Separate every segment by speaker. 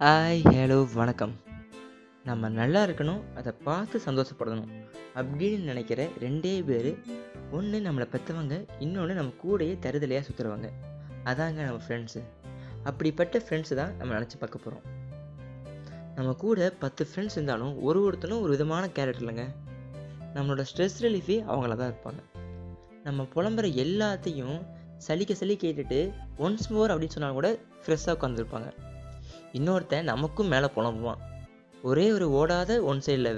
Speaker 1: Hi hello வணக்கம். நம்ம நல்லா இருக்கணும் அதை பார்த்து சந்தோஷப்படணும் அப்படின்னு நினைக்கிற ரெண்டே பேர் ஒன்று நம்மளை பெற்றவங்க இன்னொன்று நம்ம கூடயே தருதலையாக சுற்றுறவங்க அதாங்க நம்ம ஃப்ரெண்ட்ஸு அப்படிப்பட்ட ஃப்ரெண்ட்ஸு தான் நம்ம நினச்சி பார்க்க போகிறோம் நம்ம கூட பத்து ஃப்ரெண்ட்ஸ் இருந்தாலும் ஒரு ஒருத்தனும் ஒரு விதமான கேரக்டர் இல்லைங்க. நம்மளோட ஸ்ட்ரெஸ் ரிலீஃபே அவங்கள தான் இருப்பாங்க. நம்ம புலம்புற எல்லாத்தையும் சலிக்க சளி கேட்டுட்டு ஒன்ஸ் மோர் அப்படின்னு சொன்னால் கூட ஃப்ரெஷ்ஷாக உட்காந்துருப்பாங்க இன்னொருத்தன் நமக்கும் மேலே புலம்புவான். ஒரே ஒரு ஓடாத ஒன் சைடில்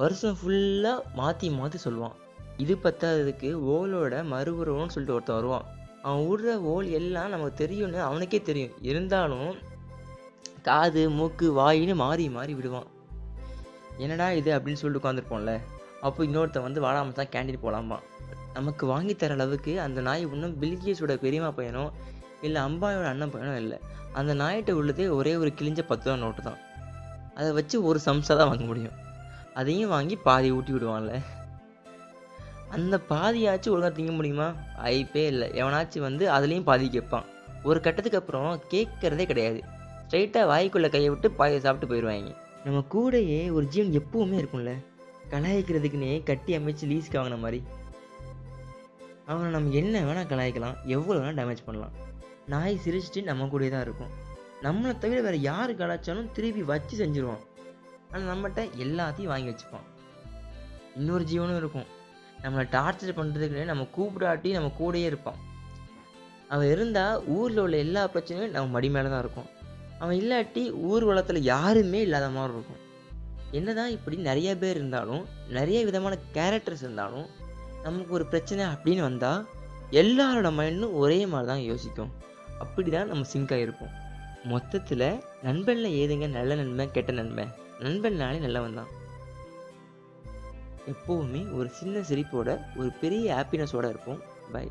Speaker 1: வருஷம் ஃபுல்லாக மாற்றி மாற்றி சொல்லுவான். இது பத்தாததுக்கு ஓலோட மறுபுறம்னு சொல்லிட்டு ஒருத்தன் வருவான். அவன் விடுற ஓல் எல்லாம் நமக்கு தெரியும்னு அவனுக்கே தெரியும். இருந்தாலும் காது மூக்கு வாயின்னு மாறி மாறி விடுவான். என்னடா இது அப்படின்னு சொல்லிட்டு உட்காந்துருப்போம்ல அப்போ இன்னொருத்தன் வந்து வாழாமல் தான் கேண்டீன் போகலாமா நமக்கு வாங்கி தர அளவுக்கு அந்த நாய் இன்னும் பில்கேஸோட பெரியம்மா பையனும் இல்லை அம்பாயோட அண்ணன் பையனும் இல்லை. அந்த நாயிட்ட உள்ளதே ஒரே ஒரு கிழிஞ்ச பத்து ரூபா நோட்டு தான். அதை வச்சு ஒரு சம்சா தான் வாங்க முடியும். அதையும் வாங்கி பாதி ஊட்டி விடுவான்ல. அந்த பாதியாச்சும் ஒழுங்காக திங்க முடியுமா? ஐப்பே இல்லை. எவனாச்சும் வந்து அதுலேயும் பாதி கேட்பான். ஒரு கட்டத்துக்கு அப்புறம் கேட்கறதே கிடையாது. ஸ்ட்ரைட்டாக வாய்க்குள்ளே கையை விட்டு பாயை சாப்பிட்டு போயிடுவாங்க நம்ம கூடயே ஒரு ஜீவன் எப்பவுமே இருக்கும்ல. கலாய்க்கிறதுக்குன்னே கட்டி அமைச்சு லீஸ்க்கு வாங்கின மாதிரி. அவனை நம்ம என்ன வேணால் கலாய்க்கலாம். எவ்வளோ வேணால் டேமேஜ் பண்ணலாம். நாய் சிரிச்சிட்டு நம்ம கூடயே தான் இருக்கும். நம்மளை தவிர வேறு யார் கலாச்சாரம் திருப்பி வச்சு செஞ்சுருவான். ஆனால் நம்மகிட்ட எல்லாத்தையும் வாங்கி வச்சுப்பான். இன்னொரு ஜீவனும் இருக்கும். நம்மளை டார்ச்சர் பண்ணுறதுக்கு நம்ம கூப்பிடாட்டி நம்ம கூடயே இருப்பான். அவன் இருந்தால் ஊரில் உள்ள எல்லா பிரச்சனையும் நம்ம மடி மேலே தான் இருக்கும். அவன் இல்லாட்டி ஊர் வளத்தில் யாருமே இல்லாத மாதிரி இருக்கும். என்னதான் இப்படி நிறைய பேர் இருந்தாலும் நிறைய விதமான கேரக்டர்ஸ் இருந்தாலும் நமக்கு ஒரு பிரச்சனை அப்படின்னு வந்தால் எல்லாரோட மைண்டும் ஒரே மாதிரி தான் யோசிக்கும். அப்படி தான் நம்ம சிங்க் இருப்போம் மொத்தத்தில் நண்பனில் ஏதுங்க நல்ல நண்பன் கெட்ட நண்பன்? நண்பன்னாலே நல்லவன் தான் எப்போவுமே ஒரு சின்ன சிரிப்போட ஒரு பெரிய ஹாப்பினஸோடு இருப்போம். பை